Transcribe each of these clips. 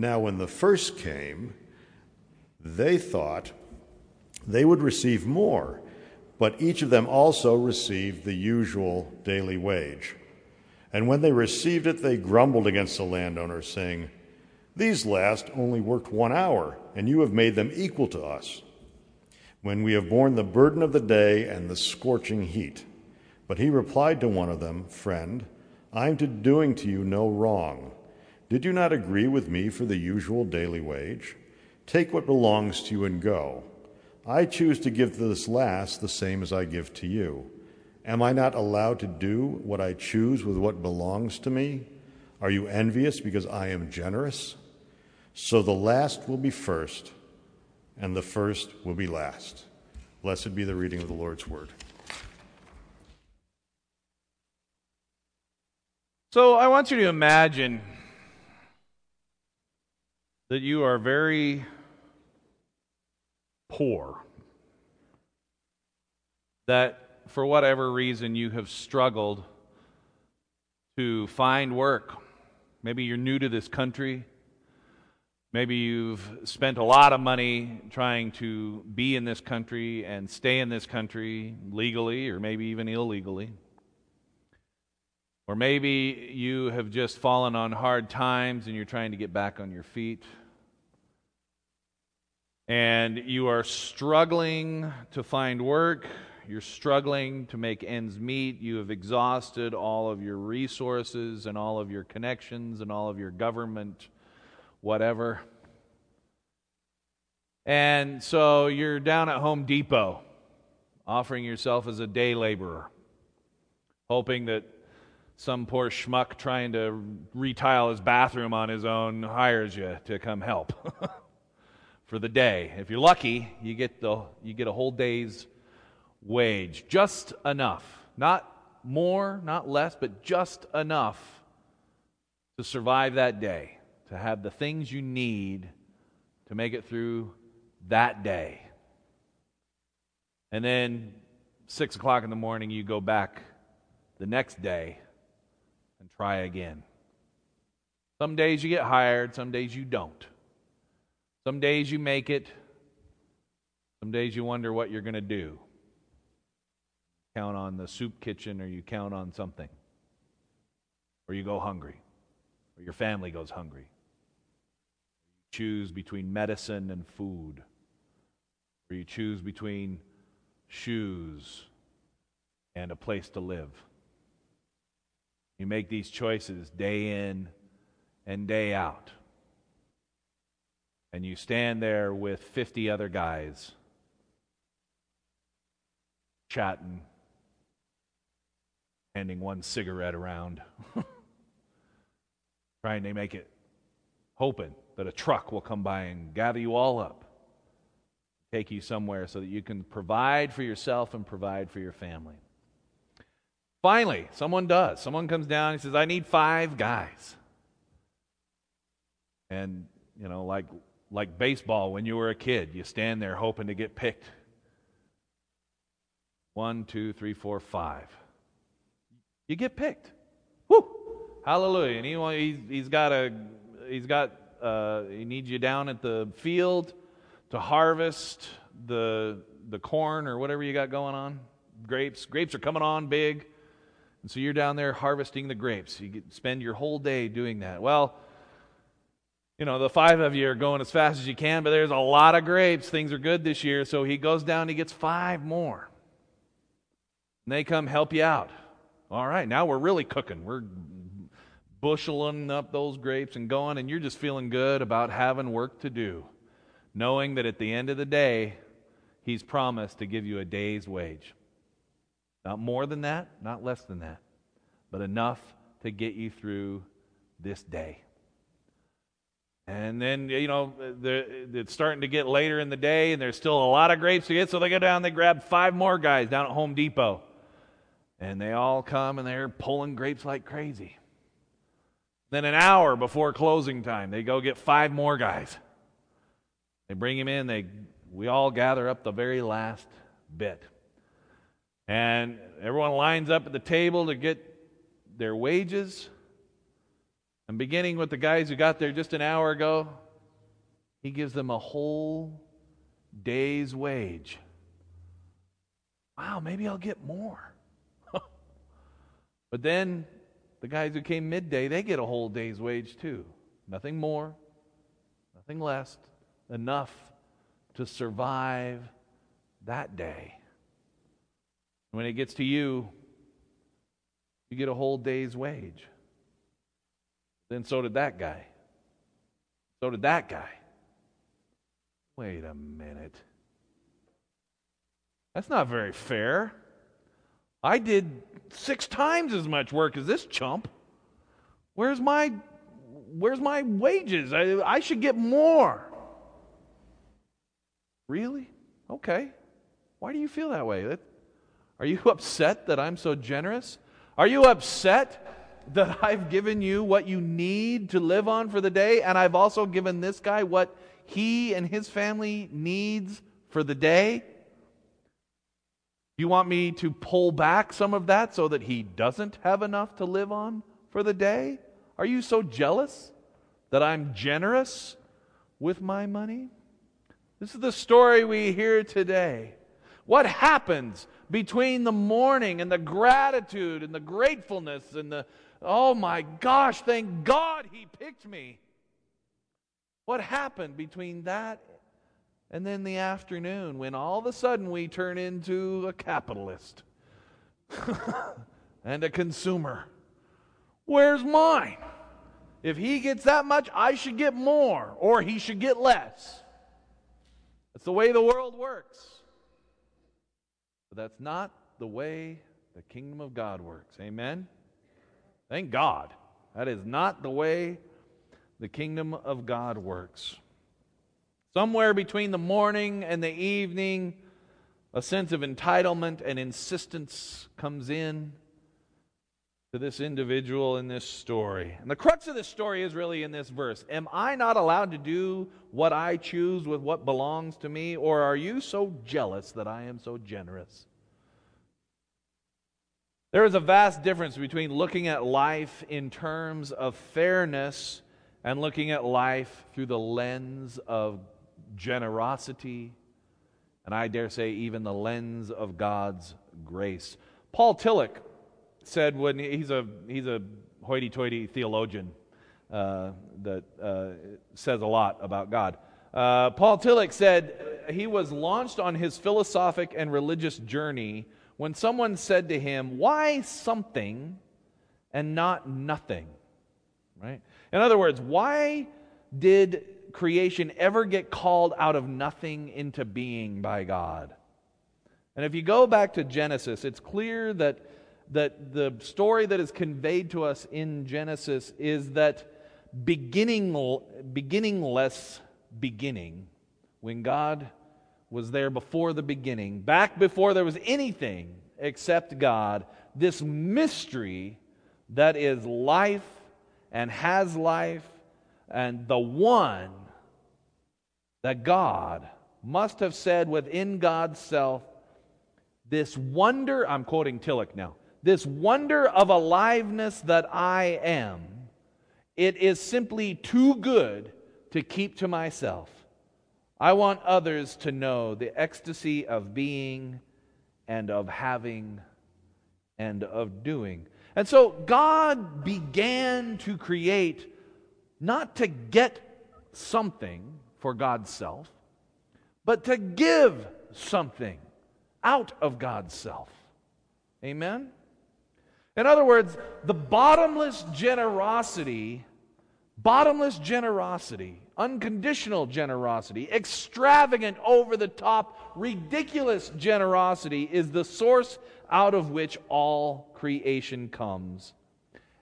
Now, when the first came, they thought they would receive more, but each of them also received the usual daily wage. And when they received it, they grumbled against the landowner, saying, These last only worked one hour, and you have made them equal to us, when we have borne the burden of the day and the scorching heat. But he replied to one of them, Friend, I am doing to you no wrong. Did you not agree with me for the usual daily wage? Take what belongs to you and go. I choose to give to this last the same as I give to you. Am I not allowed to do what I choose with what belongs to me? Are you envious because I am generous? So the last will be first, and the first will be last. Blessed be the reading of the Lord's word. So I want you to imagine that you are very poor, that for whatever reason you have struggled to find work. Maybe you're new to this country. Maybe you've spent a lot of money trying to be in this country and stay in this country legally or maybe even illegally. Or maybe you have just fallen on hard times and you're trying to get back on your feet. And you are struggling to find work. You're struggling to make ends meet. You have exhausted all of your resources and all of your connections and all of your government, whatever. And so you're down at Home Depot offering yourself as a day laborer, hoping that some poor schmuck trying to retile his bathroom on his own hires you to come help for the day. If you're lucky, you get, the, you get a whole day's wage. Just enough. Not more, not less, but just enough to survive that day, to have the things you need to make it through that day. And then, six o'clock in the morning, you go back the next day try again. Some days you get hired, some days you don't. Some days you make it, some days you wonder what you're going to do. Count on the soup kitchen, or you count on something. Or you go hungry, or your family goes hungry. You choose between medicine and food, or you choose between shoes and a place to live. You make these choices day in and day out. And you stand there with 50 other guys chatting, handing one cigarette around, trying to make it, hoping that a truck will come by and gather you all up, take you somewhere so that you can provide for yourself and provide for your family. Finally, someone does. Someone comes down and says, I need five guys. And, you know, like, like baseball when you were a kid, you stand there hoping to get picked. One, two, three, four, five. You get picked. Woo! Hallelujah. And he, he's, he's got a, he's got, uh, he needs you down at the field to harvest the, the corn or whatever you got going on. Grapes. Grapes are coming on big. And so you're down there harvesting the grapes. You spend your whole day doing that. Well, you know, the five of you are going as fast as you can, but there's a lot of grapes. Things are good this year. So he goes down, he gets five more. And they come help you out. All right, now we're really cooking. We're busheling up those grapes and going, and you're just feeling good about having work to do, knowing that at the end of the day, he's promised to give you a day's wage. Not more than that, not less than that, but enough to get you through this day. And then, you know, it's starting to get later in the day, and there's still a lot of grapes to get, so they go down, they grab five more guys down at Home Depot. And they all come and they're pulling grapes like crazy. Then, an hour before closing time, they go get five more guys. They bring him in, they, we all gather up the very last bit. And everyone lines up at the table to get their wages. And beginning with the guys who got there just an hour ago, he gives them a whole day's wage. Wow, maybe I'll get more. but then the guys who came midday, they get a whole day's wage too. Nothing more, nothing less, enough to survive that day. When it gets to you, you get a whole day's wage. Then so did that guy. So did that guy. Wait a minute. That's not very fair. I did six times as much work as this chump. Where's my where's my wages? I, I should get more. Really? Okay. Why do you feel that way? Are you upset that I'm so generous? Are you upset that I've given you what you need to live on for the day, and I've also given this guy what he and his family needs for the day? You want me to pull back some of that so that he doesn't have enough to live on for the day? Are you so jealous that I'm generous with my money? This is the story we hear today. What happens between the morning and the gratitude and the gratefulness and the, oh my gosh, thank God he picked me. What happened between that and then the afternoon when all of a sudden we turn into a capitalist and a consumer? Where's mine? If he gets that much, I should get more, or he should get less. That's the way the world works. That's not the way the kingdom of God works. Amen? Thank God. That is not the way the kingdom of God works. Somewhere between the morning and the evening, a sense of entitlement and insistence comes in to this individual in this story. And the crux of this story is really in this verse Am I not allowed to do what I choose with what belongs to me, or are you so jealous that I am so generous? There is a vast difference between looking at life in terms of fairness and looking at life through the lens of generosity, and I dare say even the lens of God's grace. Paul Tillich said when he's a he's a hoity-toity theologian uh, that uh, says a lot about God. Uh, Paul Tillich said he was launched on his philosophic and religious journey when someone said to him, "Why something and not nothing?" Right? In other words, why did creation ever get called out of nothing into being by God? And if you go back to Genesis, it's clear that that the story that is conveyed to us in Genesis is that beginning, beginningless beginning, when God was there before the beginning, back before there was anything except God, this mystery that is life and has life, and the one that God must have said within God's self, this wonder, I'm quoting Tillich now, this wonder of aliveness that I am, it is simply too good to keep to myself. I want others to know the ecstasy of being and of having and of doing. And so God began to create not to get something for God's self, but to give something out of God's self. Amen? In other words, the bottomless generosity, bottomless generosity, unconditional generosity, extravagant, over the top, ridiculous generosity is the source out of which all creation comes.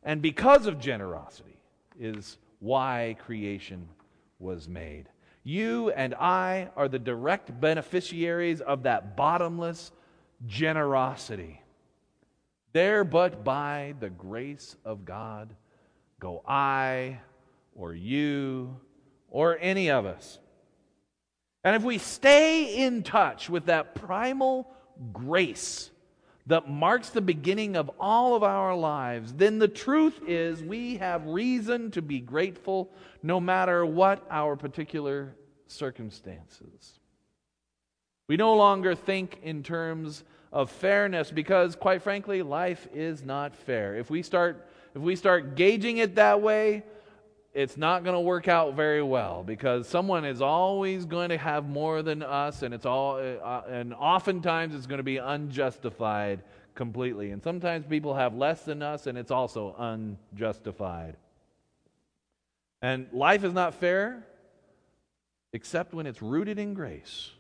And because of generosity is why creation was made. You and I are the direct beneficiaries of that bottomless generosity. There, but by the grace of God, go I or you or any of us. And if we stay in touch with that primal grace that marks the beginning of all of our lives, then the truth is we have reason to be grateful no matter what our particular circumstances. We no longer think in terms of fairness because quite frankly life is not fair. If we start if we start gauging it that way, it's not going to work out very well because someone is always going to have more than us and it's all uh, and oftentimes it's going to be unjustified completely. And sometimes people have less than us and it's also unjustified. And life is not fair except when it's rooted in grace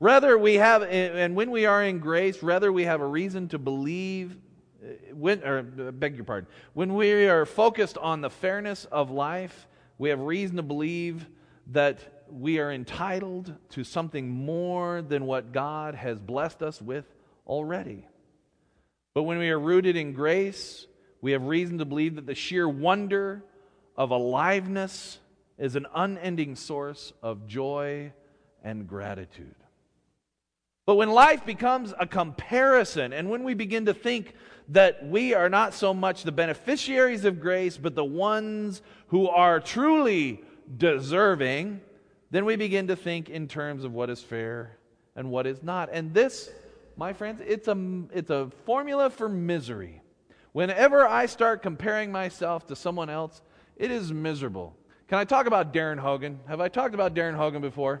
Rather, we have, and when we are in grace, rather we have a reason to believe, uh, when, or beg your pardon, when we are focused on the fairness of life, we have reason to believe that we are entitled to something more than what God has blessed us with already. But when we are rooted in grace, we have reason to believe that the sheer wonder of aliveness is an unending source of joy and gratitude. But when life becomes a comparison, and when we begin to think that we are not so much the beneficiaries of grace, but the ones who are truly deserving, then we begin to think in terms of what is fair and what is not. And this, my friends, it's a, it's a formula for misery. Whenever I start comparing myself to someone else, it is miserable. Can I talk about Darren Hogan? Have I talked about Darren Hogan before?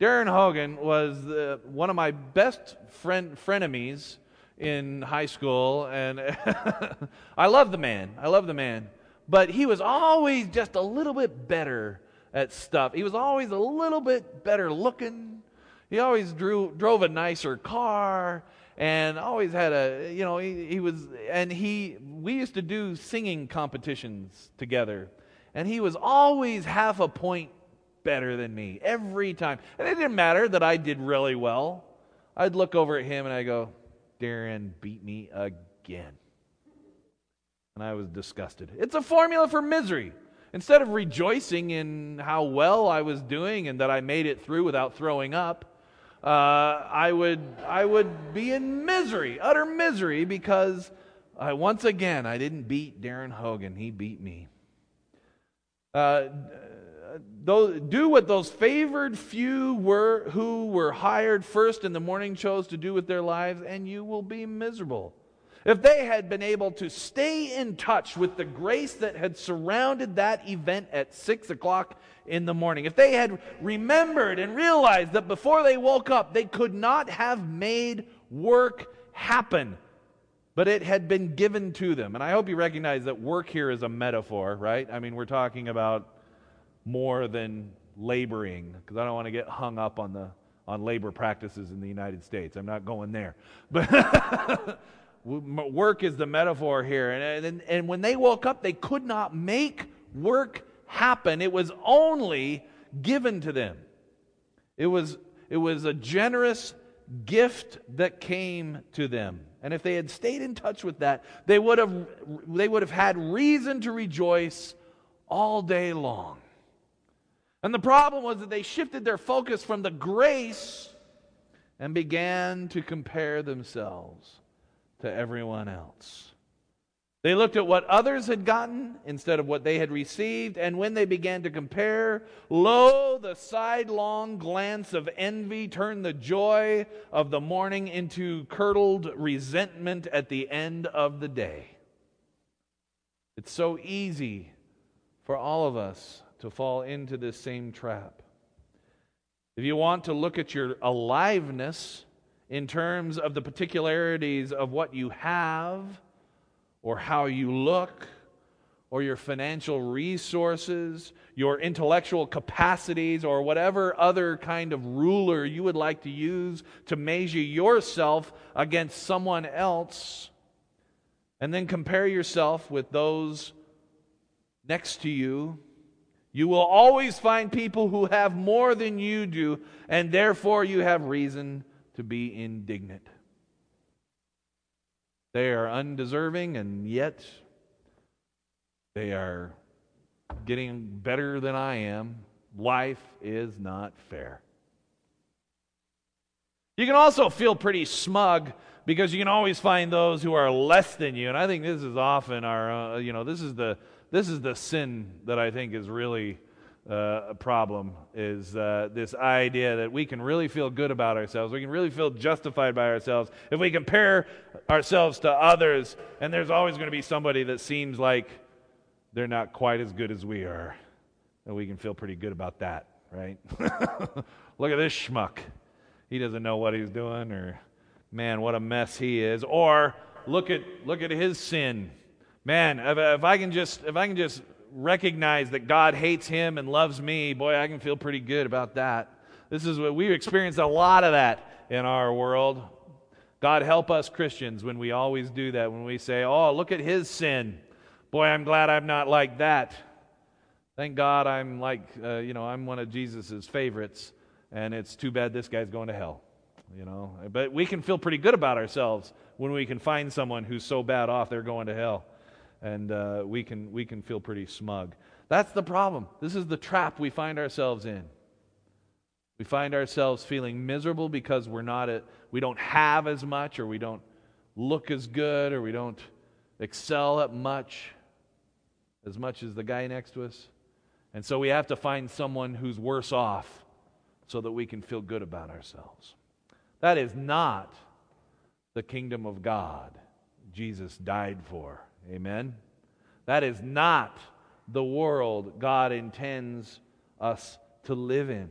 Darren Hogan was the, one of my best friend, frenemies in high school, and I love the man. I love the man. But he was always just a little bit better at stuff. He was always a little bit better looking. He always drew, drove a nicer car and always had a, you know, he, he was, and he, we used to do singing competitions together. And he was always half a point better than me every time. And it didn't matter that I did really well. I'd look over at him and I go, Darren beat me again. And I was disgusted. It's a formula for misery. Instead of rejoicing in how well I was doing and that I made it through without throwing up, uh, I, would, I would be in misery, utter misery, because I, once again I didn't beat Darren Hogan. He beat me. Uh, do what those favored few were who were hired first in the morning chose to do with their lives, and you will be miserable. If they had been able to stay in touch with the grace that had surrounded that event at six o'clock in the morning, if they had remembered and realized that before they woke up, they could not have made work happen, but it had been given to them. And I hope you recognize that work here is a metaphor, right? I mean, we're talking about more than laboring because I don't want to get hung up on the on labor practices in the United States. I'm not going there. But work is the metaphor here. And, and, and when they woke up, they could not make work happen. It was only given to them. It was, it was a generous gift that came to them. And if they had stayed in touch with that, they would have, they would have had reason to rejoice all day long. And the problem was that they shifted their focus from the grace and began to compare themselves to everyone else. They looked at what others had gotten instead of what they had received, and when they began to compare, lo, the sidelong glance of envy turned the joy of the morning into curdled resentment at the end of the day. It's so easy for all of us to fall into this same trap. If you want to look at your aliveness in terms of the particularities of what you have or how you look, or your financial resources, your intellectual capacities, or whatever other kind of ruler you would like to use to measure yourself against someone else, and then compare yourself with those next to you, you will always find people who have more than you do, and therefore you have reason to be indignant. They are undeserving, and yet they are getting better than I am. Life is not fair. You can also feel pretty smug because you can always find those who are less than you, and I think this is often our, uh, you know, this is the this is the sin that I think is really uh, a problem. Is uh, this idea that we can really feel good about ourselves, we can really feel justified by ourselves if we compare ourselves to others, and there's always going to be somebody that seems like they're not quite as good as we are. And we can feel pretty good about that, right? Look at this schmuck. He doesn't know what he's doing, or man, what a mess he is. Or look at look at his sin. Man, if, if I can just if I can just recognize that God hates him and loves me, boy, I can feel pretty good about that. This is what we've experienced a lot of that in our world. God help us Christians when we always do that, when we say, Oh, look at his sin. Boy, I'm glad I'm not like that. Thank God I'm like, uh, you know, I'm one of Jesus's favorites, and it's too bad this guy's going to hell, you know. But we can feel pretty good about ourselves when we can find someone who's so bad off they're going to hell, and uh, we can we can feel pretty smug. That's the problem. This is the trap we find ourselves in. We find ourselves feeling miserable because we're not a, we don't have as much, or we don't look as good, or we don't excel at much as much as the guy next to us. And so we have to find someone who's worse off so that we can feel good about ourselves. That is not the kingdom of God Jesus died for. Amen? That is not the world God intends us to live in.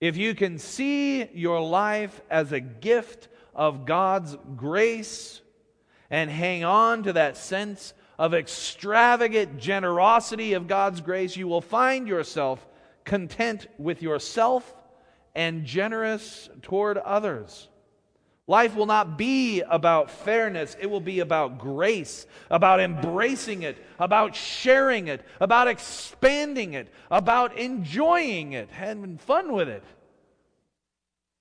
If you can see your life as a gift of God's grace and hang on to that sense of extravagant generosity of God's grace, you will find yourself content with yourself and generous toward others. Life will not be about fairness. It will be about grace, about embracing it, about sharing it, about expanding it, about enjoying it, having fun with it.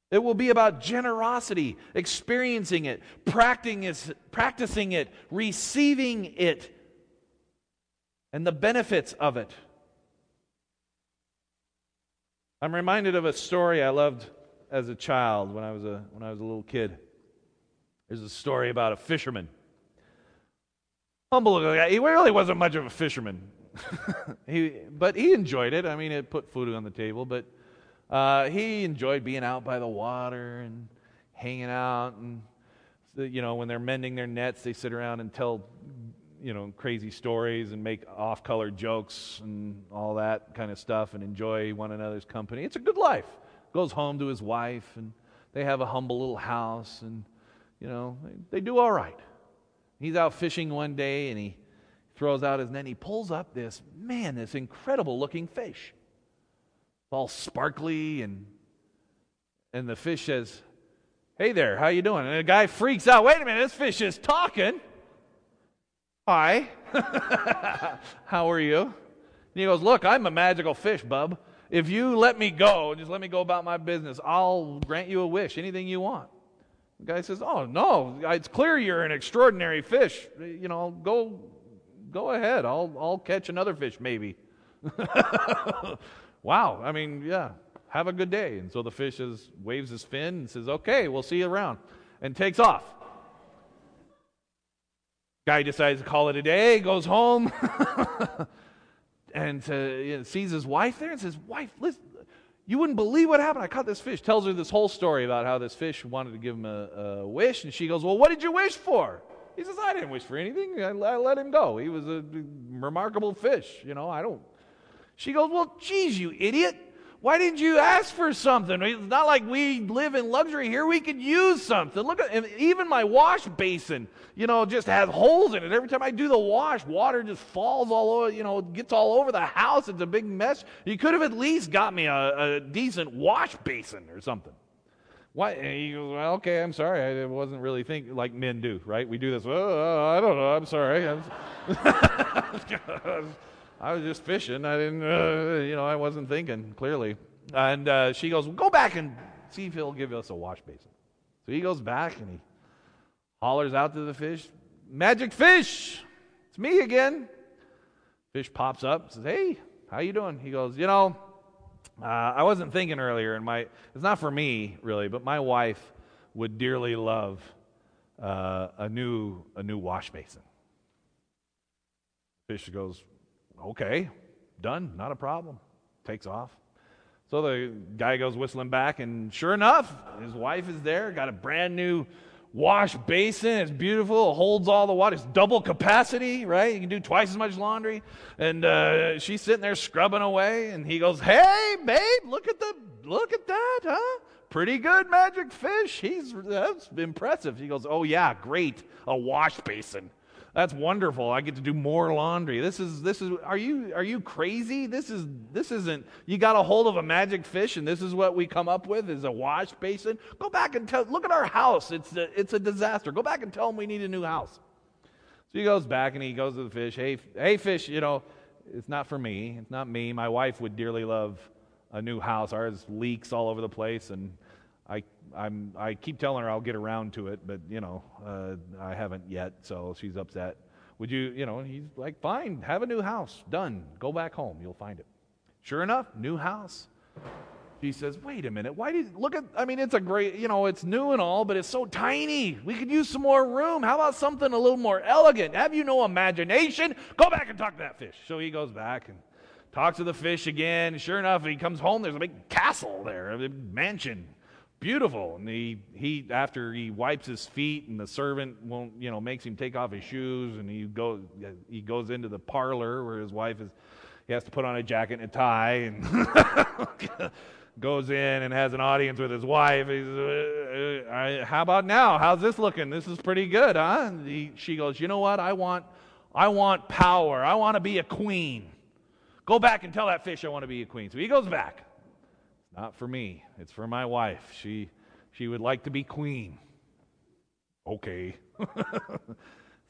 It will be about generosity, experiencing it, practicing it, receiving it, and the benefits of it. I'm reminded of a story I loved as a child when I was a, when I was a little kid. There's a story about a fisherman. Humble guy. He really wasn't much of a fisherman. he, but he enjoyed it. I mean, it put food on the table, but uh, he enjoyed being out by the water and hanging out. And, you know, when they're mending their nets, they sit around and tell, you know, crazy stories and make off color jokes and all that kind of stuff and enjoy one another's company. It's a good life. Goes home to his wife and they have a humble little house and, you know, they, do all right. He's out fishing one day and he throws out his net. And he pulls up this, man, this incredible looking fish all sparkly and and the fish says, "Hey there, how you doing?" And the guy freaks out. Wait a minute, this fish is talking. Hi, how are you? And he goes, "Look, I'm a magical fish, bub. If you let me go, and just let me go about my business, I'll grant you a wish, anything you want." The guy says, "Oh no, it's clear you're an extraordinary fish. You know, go, go ahead. I'll, I'll catch another fish, maybe." wow, I mean, yeah, have a good day. And so the fish is, waves his fin and says, okay, we'll see you around, and takes off. Guy decides to call it a day, goes home, and uh, you know, sees his wife there and says, Wife, listen, you wouldn't believe what happened. I caught this fish. Tells her this whole story about how this fish wanted to give him a, a wish. And she goes, Well, what did you wish for? He says, I didn't wish for anything. I, I let him go. He was a remarkable fish. You know, I don't. She goes, Well, geez, you idiot. Why didn't you ask for something? It's not like we live in luxury here. We could use something. Look at even my wash basin, you know, just has holes in it. Every time I do the wash, water just falls all over, you know, gets all over the house. It's a big mess. You could have at least got me a, a decent wash basin or something. Why? And goes, well, okay, I'm sorry. I wasn't really thinking like men do, right? We do this. Oh, I don't know. I'm sorry. I was just fishing. I didn't, uh, you know, I wasn't thinking clearly. And uh, she goes, well, go back and see if he'll give us a wash basin. So he goes back and he hollers out to the fish, magic fish, it's me again. Fish pops up, says, hey, how you doing? He goes, you know, uh, I wasn't thinking earlier, and my it's not for me really, but my wife would dearly love uh, a new a new wash basin. Fish goes, okay, done, not a problem. Takes off. So the guy goes whistling back, and sure enough, his wife is there, got a brand new wash basin. It's beautiful. It holds all the water. It's double capacity, right? You can do twice as much laundry. And uh, she's sitting there scrubbing away, and he goes, "Hey, babe, look at the look at that, huh? Pretty good, magic fish. He's that's impressive." He goes, "Oh yeah, great, a wash basin." That's wonderful. I get to do more laundry. This is this is are you are you crazy? This is this isn't you got a hold of a magic fish and this is what we come up with is a wash basin. Go back and tell look at our house. It's a, it's a disaster. Go back and tell them we need a new house. So he goes back and he goes to the fish. Hey hey fish, you know, it's not for me. It's not me. My wife would dearly love a new house. Ours leaks all over the place and I'm, I keep telling her I'll get around to it, but you know, uh, I haven't yet, so she's upset. Would you, you know, he's like, fine, have a new house, done. Go back home, you'll find it. Sure enough, new house. She says, wait a minute, why did, look at, I mean, it's a great, you know, it's new and all, but it's so tiny. We could use some more room. How about something a little more elegant? Have you no imagination? Go back and talk to that fish. So he goes back and talks to the fish again. Sure enough, he comes home, there's a big castle there, a mansion beautiful. And he, he, after he wipes his feet and the servant won't, you know, makes him take off his shoes and he goes, he goes into the parlor where his wife is, he has to put on a jacket and a tie and goes in and has an audience with his wife. He's, uh, uh, how about now? How's this looking? This is pretty good, huh? He, she goes, you know what? I want, I want power. I want to be a queen. Go back and tell that fish I want to be a queen. So he goes back. Not for me. It's for my wife. She she would like to be queen. Okay.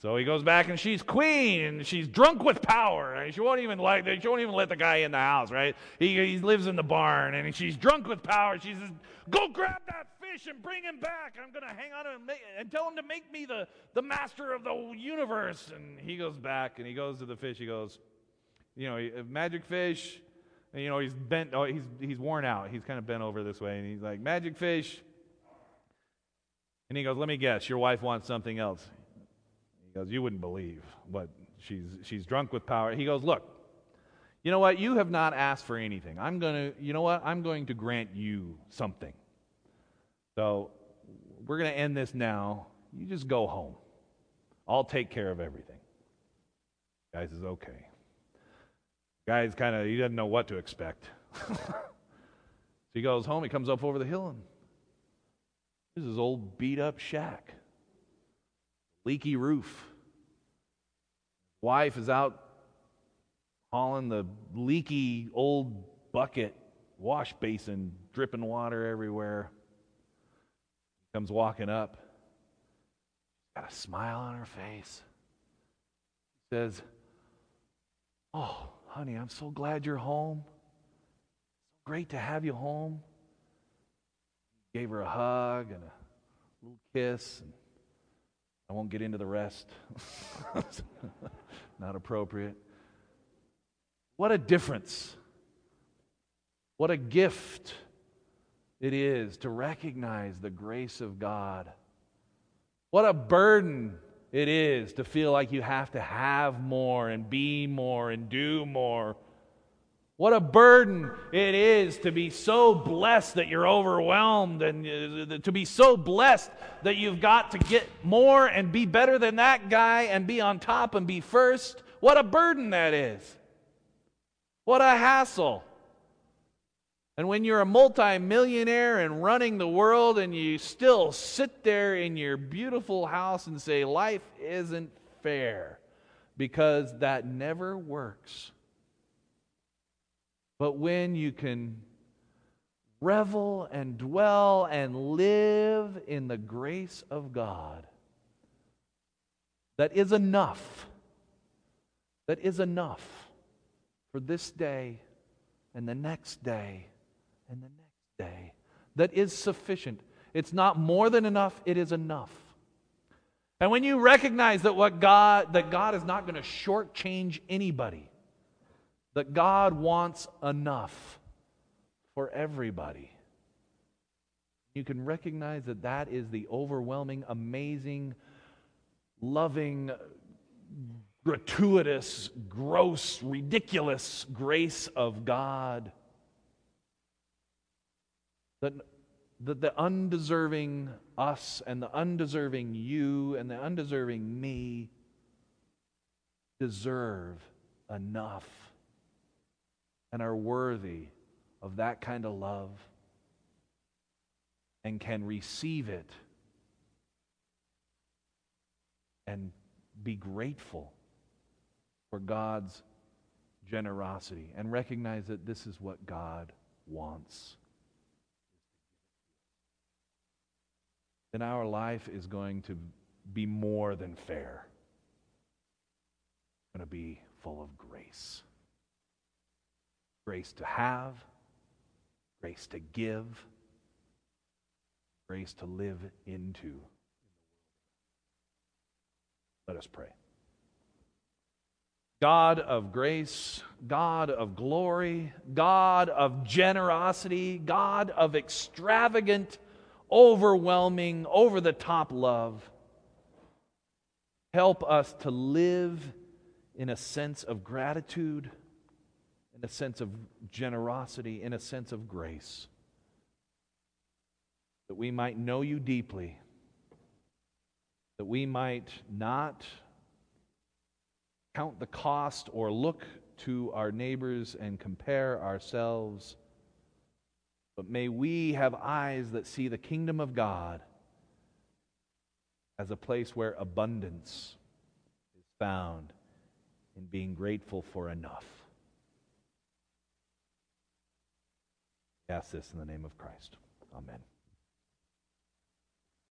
so he goes back and she's queen and she's drunk with power. And she won't even like she won't even let the guy in the house, right? He, he lives in the barn and she's drunk with power. She says, Go grab that fish and bring him back. I'm gonna hang on and, make, and tell him to make me the, the master of the universe. And he goes back and he goes to the fish. He goes, you know, magic fish, and, you know, he's bent, oh, he's, he's worn out. He's kind of bent over this way. And he's like, Magic fish. And he goes, Let me guess, your wife wants something else. He goes, You wouldn't believe what she's, she's drunk with power. He goes, Look, you know what? You have not asked for anything. I'm going to, you know what? I'm going to grant you something. So we're going to end this now. You just go home. I'll take care of everything. Guy says, Okay. Guy's kind of, he doesn't know what to expect. so he goes home, he comes up over the hill, and this is old beat up shack, leaky roof. Wife is out hauling the leaky old bucket, wash basin, dripping water everywhere. Comes walking up, got a smile on her face. Says, Oh, Honey, I'm so glad you're home. Great to have you home. Gave her a hug and a little kiss. And I won't get into the rest. Not appropriate. What a difference. What a gift it is to recognize the grace of God. What a burden it is to feel like you have to have more and be more and do more. What a burden it is to be so blessed that you're overwhelmed and uh, to be so blessed that you've got to get more and be better than that guy and be on top and be first. What a burden that is. What a hassle. And when you're a multimillionaire and running the world and you still sit there in your beautiful house and say, life isn't fair, because that never works. But when you can revel and dwell and live in the grace of God, that is enough. That is enough for this day and the next day and the next day. That is sufficient. It's not more than enough, it is enough. And when you recognize that what God that God is not going to shortchange anybody, that God wants enough for everybody. You can recognize that that is the overwhelming, amazing, loving, gratuitous, gross, ridiculous grace of God. That, that the undeserving us and the undeserving you and the undeserving me deserve enough and are worthy of that kind of love and can receive it and be grateful for God's generosity and recognize that this is what God wants. Then our life is going to be more than fair. It's going to be full of grace grace to have, grace to give, grace to live into. Let us pray. God of grace, God of glory, God of generosity, God of extravagant, overwhelming, over the top love. Help us to live in a sense of gratitude in a sense of generosity, in a sense of grace, that we might know you deeply, that we might not count the cost or look to our neighbors and compare ourselves, but may we have eyes that see the kingdom of God as a place where abundance is found in being grateful for enough. ask this in the name of Christ. Amen.